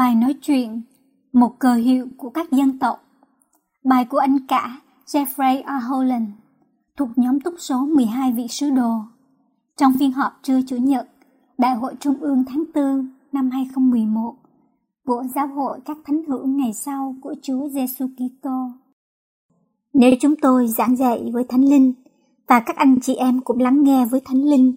Bài nói chuyện Một cờ hiệu của các dân tộc Bài của anh cả Jeffrey R. Holland thuộc nhóm túc số 12 vị sứ đồ trong phiên họp trưa Chủ nhật Đại hội Trung ương tháng 4 năm 2011 của Giáo hội các thánh hữu ngày sau của Chúa Giêsu Kitô. Nếu chúng tôi giảng dạy với Thánh Linh và các anh chị em cũng lắng nghe với Thánh Linh,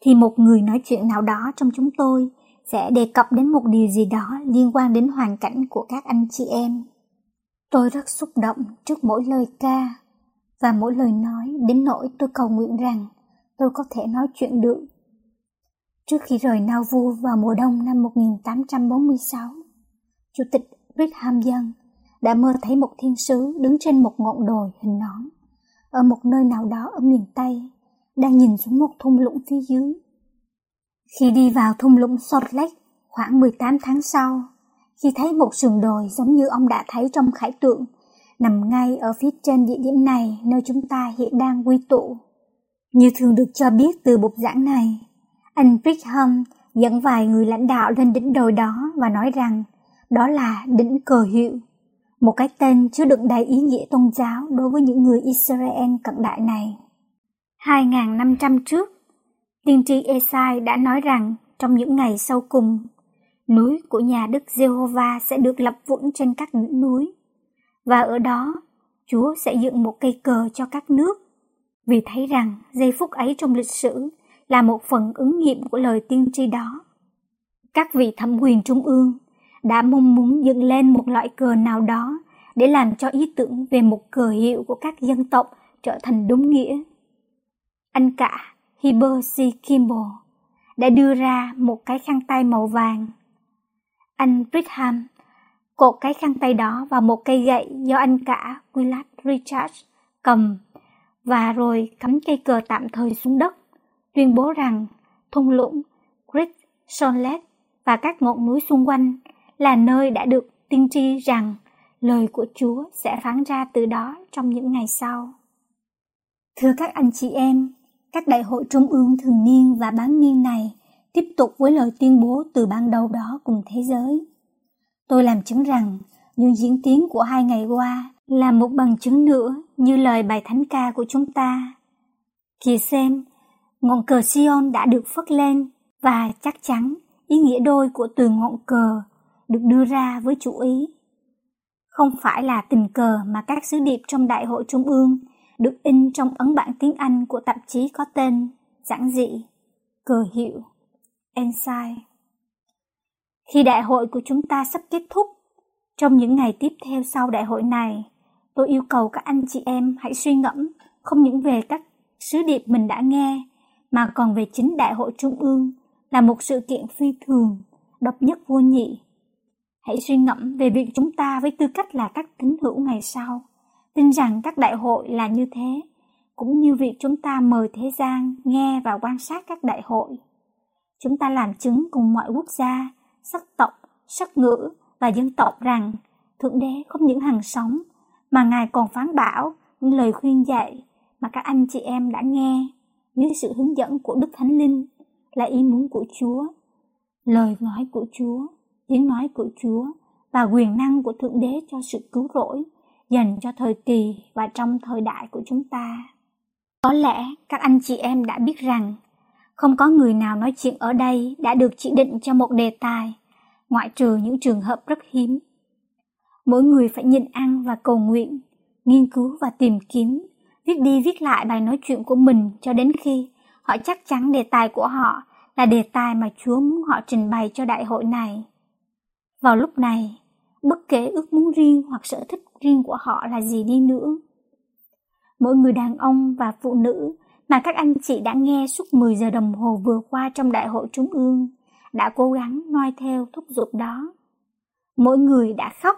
thì một người nói chuyện nào đó trong chúng tôi sẽ đề cập đến một điều gì đó liên quan đến hoàn cảnh của các anh chị em. Tôi rất xúc động trước mỗi lời ca và mỗi lời nói đến nỗi tôi cầu nguyện rằng tôi có thể nói chuyện được. Trước khi rời Nauvoo vào mùa đông năm 1846, Chủ tịch Brigham Young đã mơ thấy một thiên sứ đứng trên một ngọn đồi hình nón ở một nơi nào đó ở miền Tây, đang nhìn xuống một thung lũng phía dưới. Khi đi vào thung lũng Salt Lake khoảng 18 tháng sau, khi thấy một sườn đồi giống như ông đã thấy trong khải tượng, nằm ngay ở phía trên địa điểm này nơi chúng ta hiện đang quy tụ. Như thường được cho biết từ bục giảng này, anh Brigham dẫn vài người lãnh đạo lên đỉnh đồi đó và nói rằng đó là đỉnh cờ hiệu, một cái tên chứa đựng đầy ý nghĩa tôn giáo đối với những người Israel cận đại này. 2.500 năm trăm trước, tiên tri Esai đã nói rằng trong những ngày sau cùng, núi của nhà Đức Giê-hô-va sẽ được lập vững trên các đỉnh núi, và ở đó Chúa sẽ dựng một cây cờ cho các nước, vì thấy rằng giây phút ấy trong lịch sử là một phần ứng nghiệm của lời tiên tri đó. Các vị thẩm quyền trung ương đã mong muốn dựng lên một loại cờ nào đó để làm cho ý tưởng về một cờ hiệu của các dân tộc trở thành đúng nghĩa. Anh cả Heber C. Kimball đã đưa ra một cái khăn tay màu vàng. Anh Brigham cột cái khăn tay đó vào một cây gậy do anh cả Willard Richards cầm và rồi cắm cây cờ tạm thời xuống đất, tuyên bố rằng thung lũng Great Sonlet và các ngọn núi xung quanh là nơi đã được tiên tri rằng lời của Chúa sẽ phán ra từ đó trong những ngày sau. Thưa các anh chị em, các đại hội trung ương thường niên và bán niên này tiếp tục với lời tuyên bố từ ban đầu đó cùng thế giới. Tôi làm chứng rằng những diễn tiến của hai ngày qua là một bằng chứng nữa như lời bài thánh ca của chúng ta. Kìa xem, ngọn cờ Sion đã được phất lên và chắc chắn ý nghĩa đôi của từ ngọn cờ được đưa ra với chủ ý. Không phải là tình cờ mà các sứ điệp trong Đại hội Trung ương được in trong ấn bản tiếng Anh của tạp chí có tên giản dị, cờ hiệu, Ensign. Khi đại hội của chúng ta sắp kết thúc, trong những ngày tiếp theo sau đại hội này, tôi yêu cầu các anh chị em hãy suy ngẫm không những về các sứ điệp mình đã nghe, mà còn về chính đại hội trung ương là một sự kiện phi thường, độc nhất vô nhị. Hãy suy ngẫm về việc chúng ta với tư cách là các tín hữu ngày sau, tin rằng các đại hội là như thế, cũng như việc chúng ta mời thế gian nghe và quan sát các đại hội. Chúng ta làm chứng cùng mọi quốc gia, sắc tộc, sắc ngữ và dân tộc rằng Thượng Đế không những hằng sống, mà Ngài còn phán bảo những lời khuyên dạy mà các anh chị em đã nghe dưới sự hướng dẫn của Đức Thánh Linh là ý muốn của Chúa, lời nói của Chúa, tiếng nói của Chúa và quyền năng của Thượng Đế cho sự cứu rỗi dành cho thời kỳ và trong thời đại của chúng ta. Có lẽ các anh chị em đã biết rằng không có người nào nói chuyện ở đây đã được chỉ định cho một đề tài, ngoại trừ những trường hợp rất hiếm. Mỗi người phải nhịn ăn và cầu nguyện, nghiên cứu và tìm kiếm, viết đi viết lại bài nói chuyện của mình cho đến khi họ chắc chắn đề tài của họ là đề tài mà Chúa muốn họ trình bày cho đại hội này. Vào lúc này, bất kể ước muốn riêng hoặc sở thích riêng của họ là gì đi nữa. Mỗi người đàn ông và phụ nữ mà các anh chị đã nghe suốt 10 giờ đồng hồ vừa qua trong đại hội trung ương đã cố gắng noi theo thúc giục đó. Mỗi người đã khóc,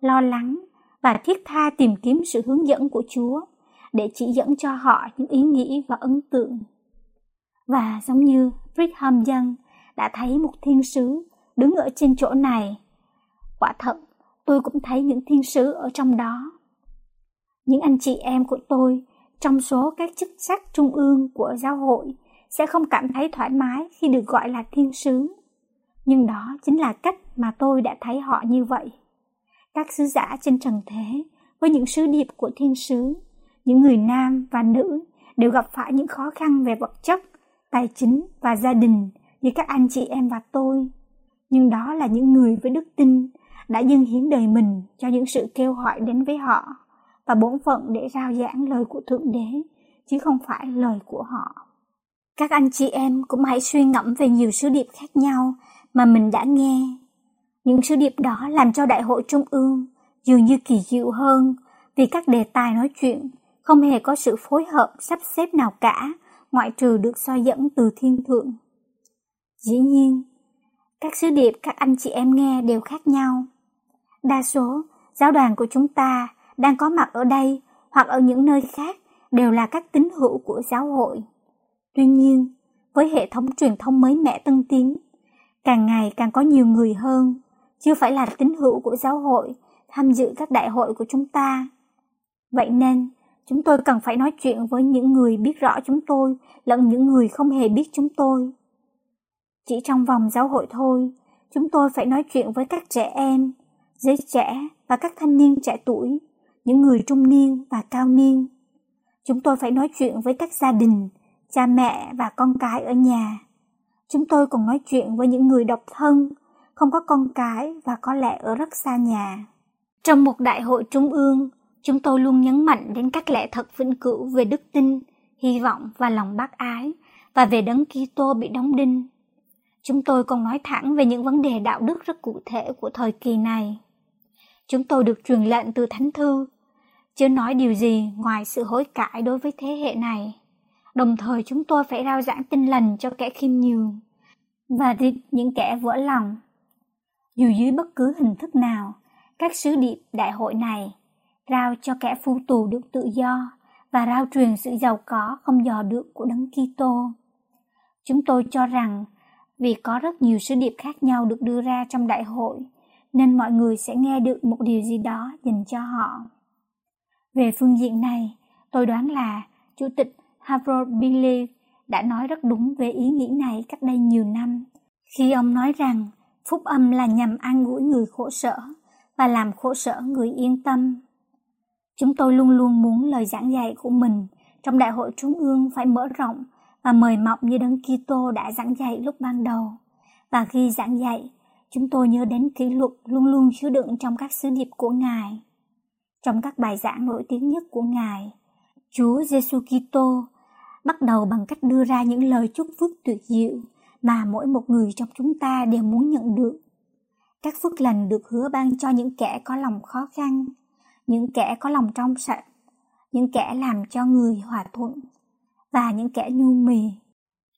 lo lắng và thiết tha tìm kiếm sự hướng dẫn của Chúa để chỉ dẫn cho họ những ý nghĩ và ấn tượng. Và giống như Brigham Young đã thấy một thiên sứ đứng ở trên chỗ này. Quả thật, tôi cũng thấy những thiên sứ ở trong đó. Những anh chị em của tôi trong số các chức sắc trung ương của giáo hội sẽ không cảm thấy thoải mái khi được gọi là thiên sứ. Nhưng đó chính là cách mà tôi đã thấy họ như vậy. Các sứ giả trên trần thế với những sứ điệp của thiên sứ, những người nam và nữ đều gặp phải những khó khăn về vật chất, tài chính và gia đình như các anh chị em và tôi. Nhưng đó là những người với đức tin đã dâng hiến đời mình cho những sự kêu gọi đến với họ và bổn phận để rao giảng lời của Thượng Đế, chứ không phải lời của họ. Các anh chị em cũng hãy suy ngẫm về nhiều sứ điệp khác nhau mà mình đã nghe. Những sứ điệp đó làm cho Đại hội Trung ương dường như kỳ diệu hơn vì các đề tài nói chuyện không hề có sự phối hợp sắp xếp nào cả ngoại trừ được soi dẫn từ thiên thượng. Dĩ nhiên, các sứ điệp các anh chị em nghe đều khác nhau. Đa số, giáo đoàn của chúng ta đang có mặt ở đây hoặc ở những nơi khác đều là các tín hữu của giáo hội. Tuy nhiên, với hệ thống truyền thông mới mẻ tân tiến, càng ngày càng có nhiều người hơn, chưa phải là tín hữu của giáo hội, tham dự các đại hội của chúng ta. Vậy nên, chúng tôi cần phải nói chuyện với những người biết rõ chúng tôi lẫn những người không hề biết chúng tôi. Chỉ trong vòng giáo hội thôi, chúng tôi phải nói chuyện với các trẻ em, giới trẻ và các thanh niên trẻ tuổi, những người trung niên và cao niên. Chúng tôi phải nói chuyện với các gia đình, cha mẹ và con cái ở nhà. Chúng tôi còn nói chuyện với những người độc thân, không có con cái và có lẽ ở rất xa nhà. Trong một đại hội trung ương, chúng tôi luôn nhấn mạnh đến các lẽ thật vĩnh cửu về đức tin, hy vọng và lòng bác ái và về đấng Kitô bị đóng đinh. Chúng tôi còn nói thẳng về những vấn đề đạo đức rất cụ thể của thời kỳ này. Chúng tôi được truyền lệnh từ Thánh Thư, chưa nói điều gì ngoài sự hối cải đối với thế hệ này. Đồng thời chúng tôi phải rao giảng tinh lành cho kẻ khiêm nhường và thịt những kẻ vỡ lòng. Dù dưới bất cứ hình thức nào, các sứ điệp đại hội này rao cho kẻ phu tù được tự do và rao truyền sự giàu có không dò được của Đấng Kitô. Chúng tôi cho rằng vì có rất nhiều sứ điệp khác nhau được đưa ra trong đại hội, nên mọi người sẽ nghe được một điều gì đó dành cho họ. Về phương diện này, tôi đoán là Chủ tịch Harold Billy đã nói rất đúng về ý nghĩ này cách đây nhiều năm, khi ông nói rằng phúc âm là nhằm an ủi người khổ sở và làm khổ sở người yên tâm. Chúng tôi luôn luôn muốn lời giảng dạy của mình trong đại hội trung ương phải mở rộng và mời mọc như Đấng Kitô đã giảng dạy lúc ban đầu. Và khi giảng dạy, chúng tôi nhớ đến kỷ luật luôn luôn chứa đựng trong các sứ điệp của Ngài. Trong các bài giảng nổi tiếng nhất của Ngài, Chúa Giêsu Kitô bắt đầu bằng cách đưa ra những lời chúc phước tuyệt diệu mà mỗi một người trong chúng ta đều muốn nhận được. Các phước lành được hứa ban cho những kẻ có lòng khó khăn, những kẻ có lòng trong sạch, những kẻ làm cho người hòa thuận và những kẻ nhu mì.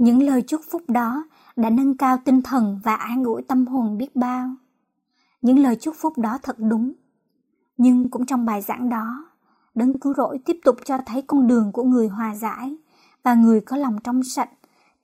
Những lời chúc phúc đó đã nâng cao tinh thần và an ủi tâm hồn biết bao. Những lời chúc phúc đó thật đúng. Nhưng cũng trong bài giảng đó, Đấng cứu rỗi tiếp tục cho thấy con đường của người hòa giải và người có lòng trong sạch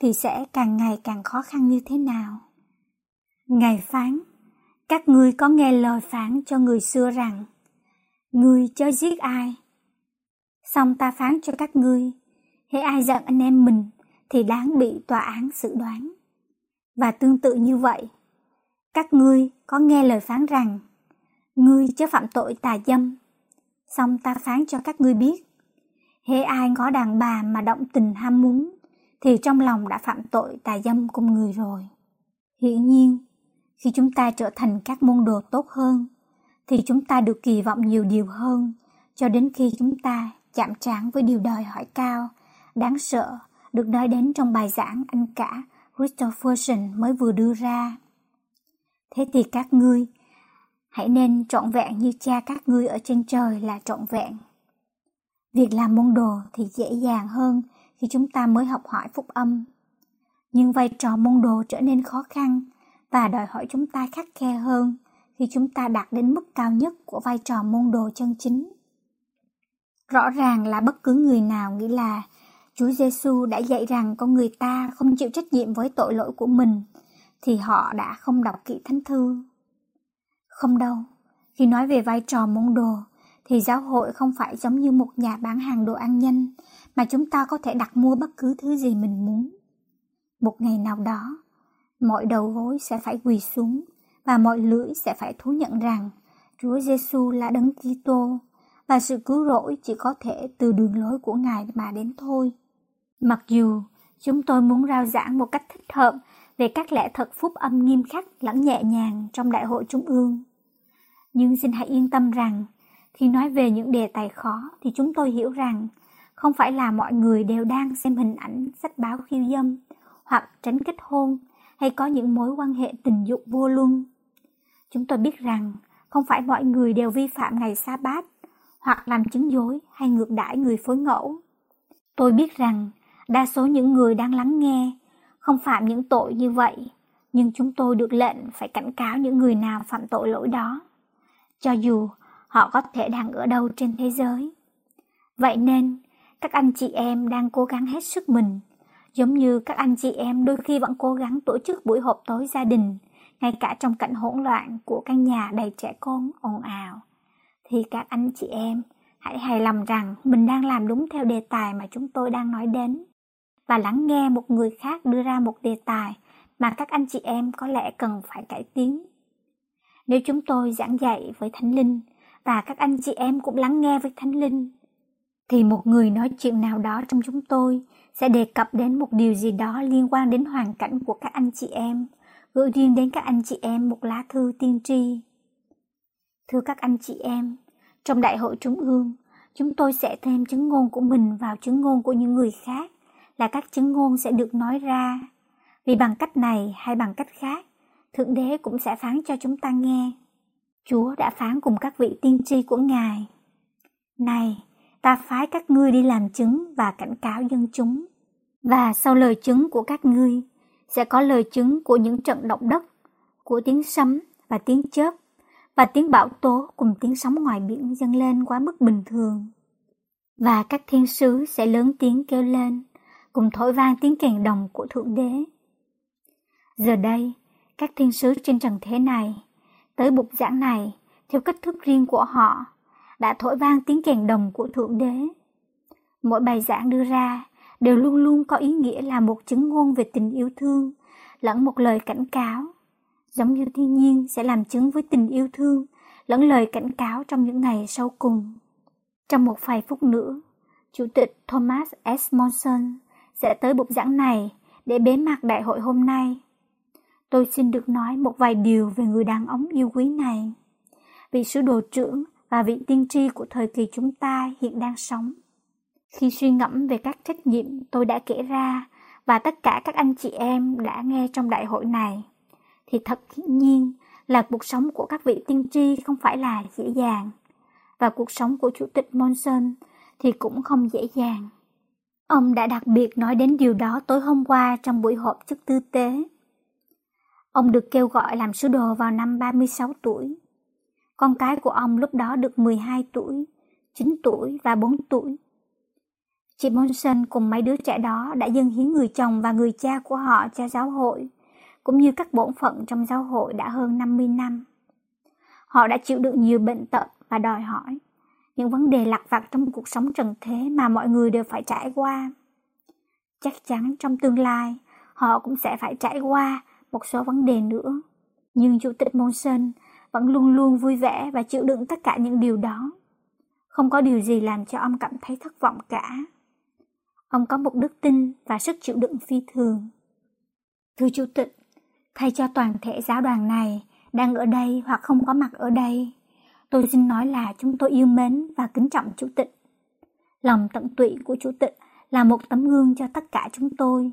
thì sẽ càng ngày càng khó khăn như thế nào. Ngài phán, các ngươi có nghe lời phán cho người xưa rằng, ngươi chớ giết ai. Xong ta phán cho các ngươi, hễ ai giận anh em mình thì đáng bị tòa án xử đoán. Và tương tự như vậy, các ngươi có nghe lời phán rằng, ngươi chớ phạm tội tà dâm. Xong ta phán cho các ngươi biết, hễ ai có đàn bà mà động tình ham muốn, thì trong lòng đã phạm tội tà dâm cùng người rồi. Hiển nhiên, khi chúng ta trở thành các môn đồ tốt hơn, thì chúng ta được kỳ vọng nhiều điều hơn, cho đến khi chúng ta chạm trán với điều đòi hỏi cao, đáng sợ, được nói đến trong bài giảng anh cả Christopherson mới vừa đưa ra. Thế thì các ngươi, hãy nên trọn vẹn như cha các ngươi ở trên trời là trọn vẹn. Việc làm môn đồ thì dễ dàng hơn khi chúng ta mới học hỏi phúc âm. Nhưng vai trò môn đồ trở nên khó khăn và đòi hỏi chúng ta khắc khe hơn khi chúng ta đạt đến mức cao nhất của vai trò môn đồ chân chính. Rõ ràng là bất cứ người nào nghĩ là Chúa Giêsu đã dạy rằng con người ta không chịu trách nhiệm với tội lỗi của mình thì họ đã không đọc kỹ thánh thư. Không đâu, khi nói về vai trò môn đồ thì giáo hội không phải giống như một nhà bán hàng đồ ăn nhanh mà chúng ta có thể đặt mua bất cứ thứ gì mình muốn. Một ngày nào đó, mọi đầu gối sẽ phải quỳ xuống và mọi lưỡi sẽ phải thú nhận rằng Chúa Giêsu là đấng Kitô và sự cứu rỗi chỉ có thể từ đường lối của Ngài mà đến thôi. Mặc dù chúng tôi muốn rao giảng một cách thích hợp về các lẽ thật phúc âm nghiêm khắc lẫn nhẹ nhàng trong đại hội trung ương. Nhưng xin hãy yên tâm rằng, khi nói về những đề tài khó thì chúng tôi hiểu rằng không phải là mọi người đều đang xem hình ảnh sách báo khiêu dâm hoặc tránh kết hôn hay có những mối quan hệ tình dục vô luân. Chúng tôi biết rằng không phải mọi người đều vi phạm ngày sa bát hoặc làm chứng dối hay ngược đãi người phối ngẫu. Tôi biết rằng đa số những người đang lắng nghe không phạm những tội như vậy, nhưng chúng tôi được lệnh phải cảnh cáo những người nào phạm tội lỗi đó, cho dù họ có thể đang ở đâu trên thế giới. Vậy nên, các anh chị em đang cố gắng hết sức mình, giống như các anh chị em đôi khi vẫn cố gắng tổ chức buổi họp tối gia đình, ngay cả trong cảnh hỗn loạn của căn nhà đầy trẻ con ồn ào. Thì các anh chị em hãy hài lòng rằng mình đang làm đúng theo đề tài mà chúng tôi đang nói đến và lắng nghe một người khác đưa ra một đề tài mà các anh chị em có lẽ cần phải cải tiến. Nếu chúng tôi giảng dạy với Thánh Linh và các anh chị em cũng lắng nghe với Thánh Linh, thì một người nói chuyện nào đó trong chúng tôi sẽ đề cập đến một điều gì đó liên quan đến hoàn cảnh của các anh chị em, gửi riêng đến các anh chị em một lá thư tiên tri. Thưa các anh chị em, trong đại hội trung ương, chúng tôi sẽ thêm chứng ngôn của mình vào chứng ngôn của những người khác là các chứng ngôn sẽ được nói ra. Vì bằng cách này hay bằng cách khác, Thượng Đế cũng sẽ phán cho chúng ta nghe. Chúa đã phán cùng các vị tiên tri của Ngài. Này, ta phái các ngươi đi làm chứng và cảnh cáo dân chúng. Và sau lời chứng của các ngươi, sẽ có lời chứng của những trận động đất, của tiếng sấm và tiếng chớp, và tiếng bão tố cùng tiếng sóng ngoài biển dâng lên quá mức bình thường. Và các thiên sứ sẽ lớn tiếng kêu lên, cùng thổi vang tiếng kèn đồng của Thượng Đế. Giờ đây, các thiên sứ trên trần thế này, tới bục giảng này, theo cách thức riêng của họ, đã thổi vang tiếng kèn đồng của Thượng Đế. Mỗi bài giảng đưa ra đều luôn luôn có ý nghĩa là một chứng ngôn về tình yêu thương, lẫn một lời cảnh cáo. Giống như thiên nhiên sẽ làm chứng với tình yêu thương, lẫn lời cảnh cáo trong những ngày sau cùng. Trong một vài phút nữa, Chủ tịch Thomas S. Monson sẽ tới bục giảng này để bế mạc đại hội hôm nay. Tôi xin được nói một vài điều về người đàn ông yêu quý này, vị sứ đồ trưởng và vị tiên tri của thời kỳ chúng ta hiện đang sống. Khi suy ngẫm về các trách nhiệm tôi đã kể ra và tất cả các anh chị em đã nghe trong đại hội này, thì thật hiển nhiên là cuộc sống của các vị tiên tri không phải là dễ dàng, và cuộc sống của Chủ tịch Monson thì cũng không dễ dàng. Ông đã đặc biệt nói đến điều đó tối hôm qua trong buổi họp chức tư tế. Ông được kêu gọi làm sứ đồ vào năm 36 tuổi. Con cái của ông lúc đó được 12 tuổi, 9 tuổi và 4 tuổi. Chị Monson cùng mấy đứa trẻ đó đã dâng hiến người chồng và người cha của họ cho giáo hội, cũng như các bổn phận trong giáo hội đã hơn 50 năm. Họ đã chịu đựng nhiều bệnh tật và đòi hỏi những vấn đề lặt vặt trong cuộc sống trần thế mà mọi người đều phải trải qua. Chắc chắn trong tương lai, họ cũng sẽ phải trải qua một số vấn đề nữa. Nhưng Chủ tịch Monson vẫn luôn luôn vui vẻ và chịu đựng tất cả những điều đó. Không có điều gì làm cho ông cảm thấy thất vọng cả. Ông có một đức tin và sức chịu đựng phi thường. Thưa Chủ tịch, thay cho toàn thể giáo đoàn này đang ở đây hoặc không có mặt ở đây, Tôi xin nói là chúng tôi yêu mến và kính trọng Chủ tịch. Lòng tận tụy của Chủ tịch là một tấm gương cho tất cả chúng tôi.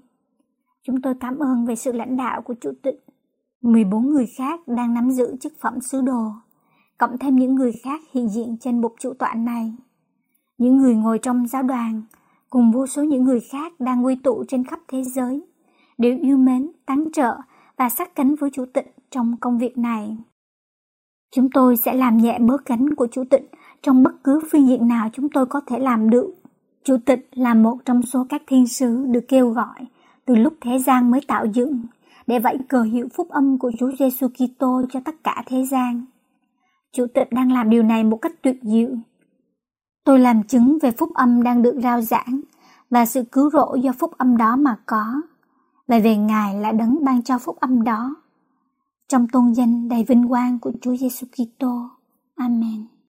Chúng tôi cảm ơn về sự lãnh đạo của Chủ tịch. 14 người khác đang nắm giữ chức phẩm sứ đồ, cộng thêm những người khác hiện diện trên bục chủ tọa này. Những người ngồi trong giáo đoàn cùng vô số những người khác đang quy tụ trên khắp thế giới, đều yêu mến, tán trợ và sát cánh với chủ tịch trong công việc này. Chúng tôi sẽ làm nhẹ bớt gánh của chủ tịch trong bất cứ phương diện nào chúng tôi có thể làm được. Chủ tịch là một trong số các thiên sứ được kêu gọi từ lúc thế gian mới tạo dựng, để vẫy cờ hiệu phúc âm của Chúa Giêsu Kitô cho tất cả thế gian. Chủ tịch đang làm điều này một cách tuyệt diệu. Tôi làm chứng về phúc âm đang được rao giảng và sự cứu rỗi do phúc âm đó mà có. Và về Ngài là đấng ban cho phúc âm đó. Trong tôn danh đầy vinh quang của Chúa Giêsu Kitô. Amen.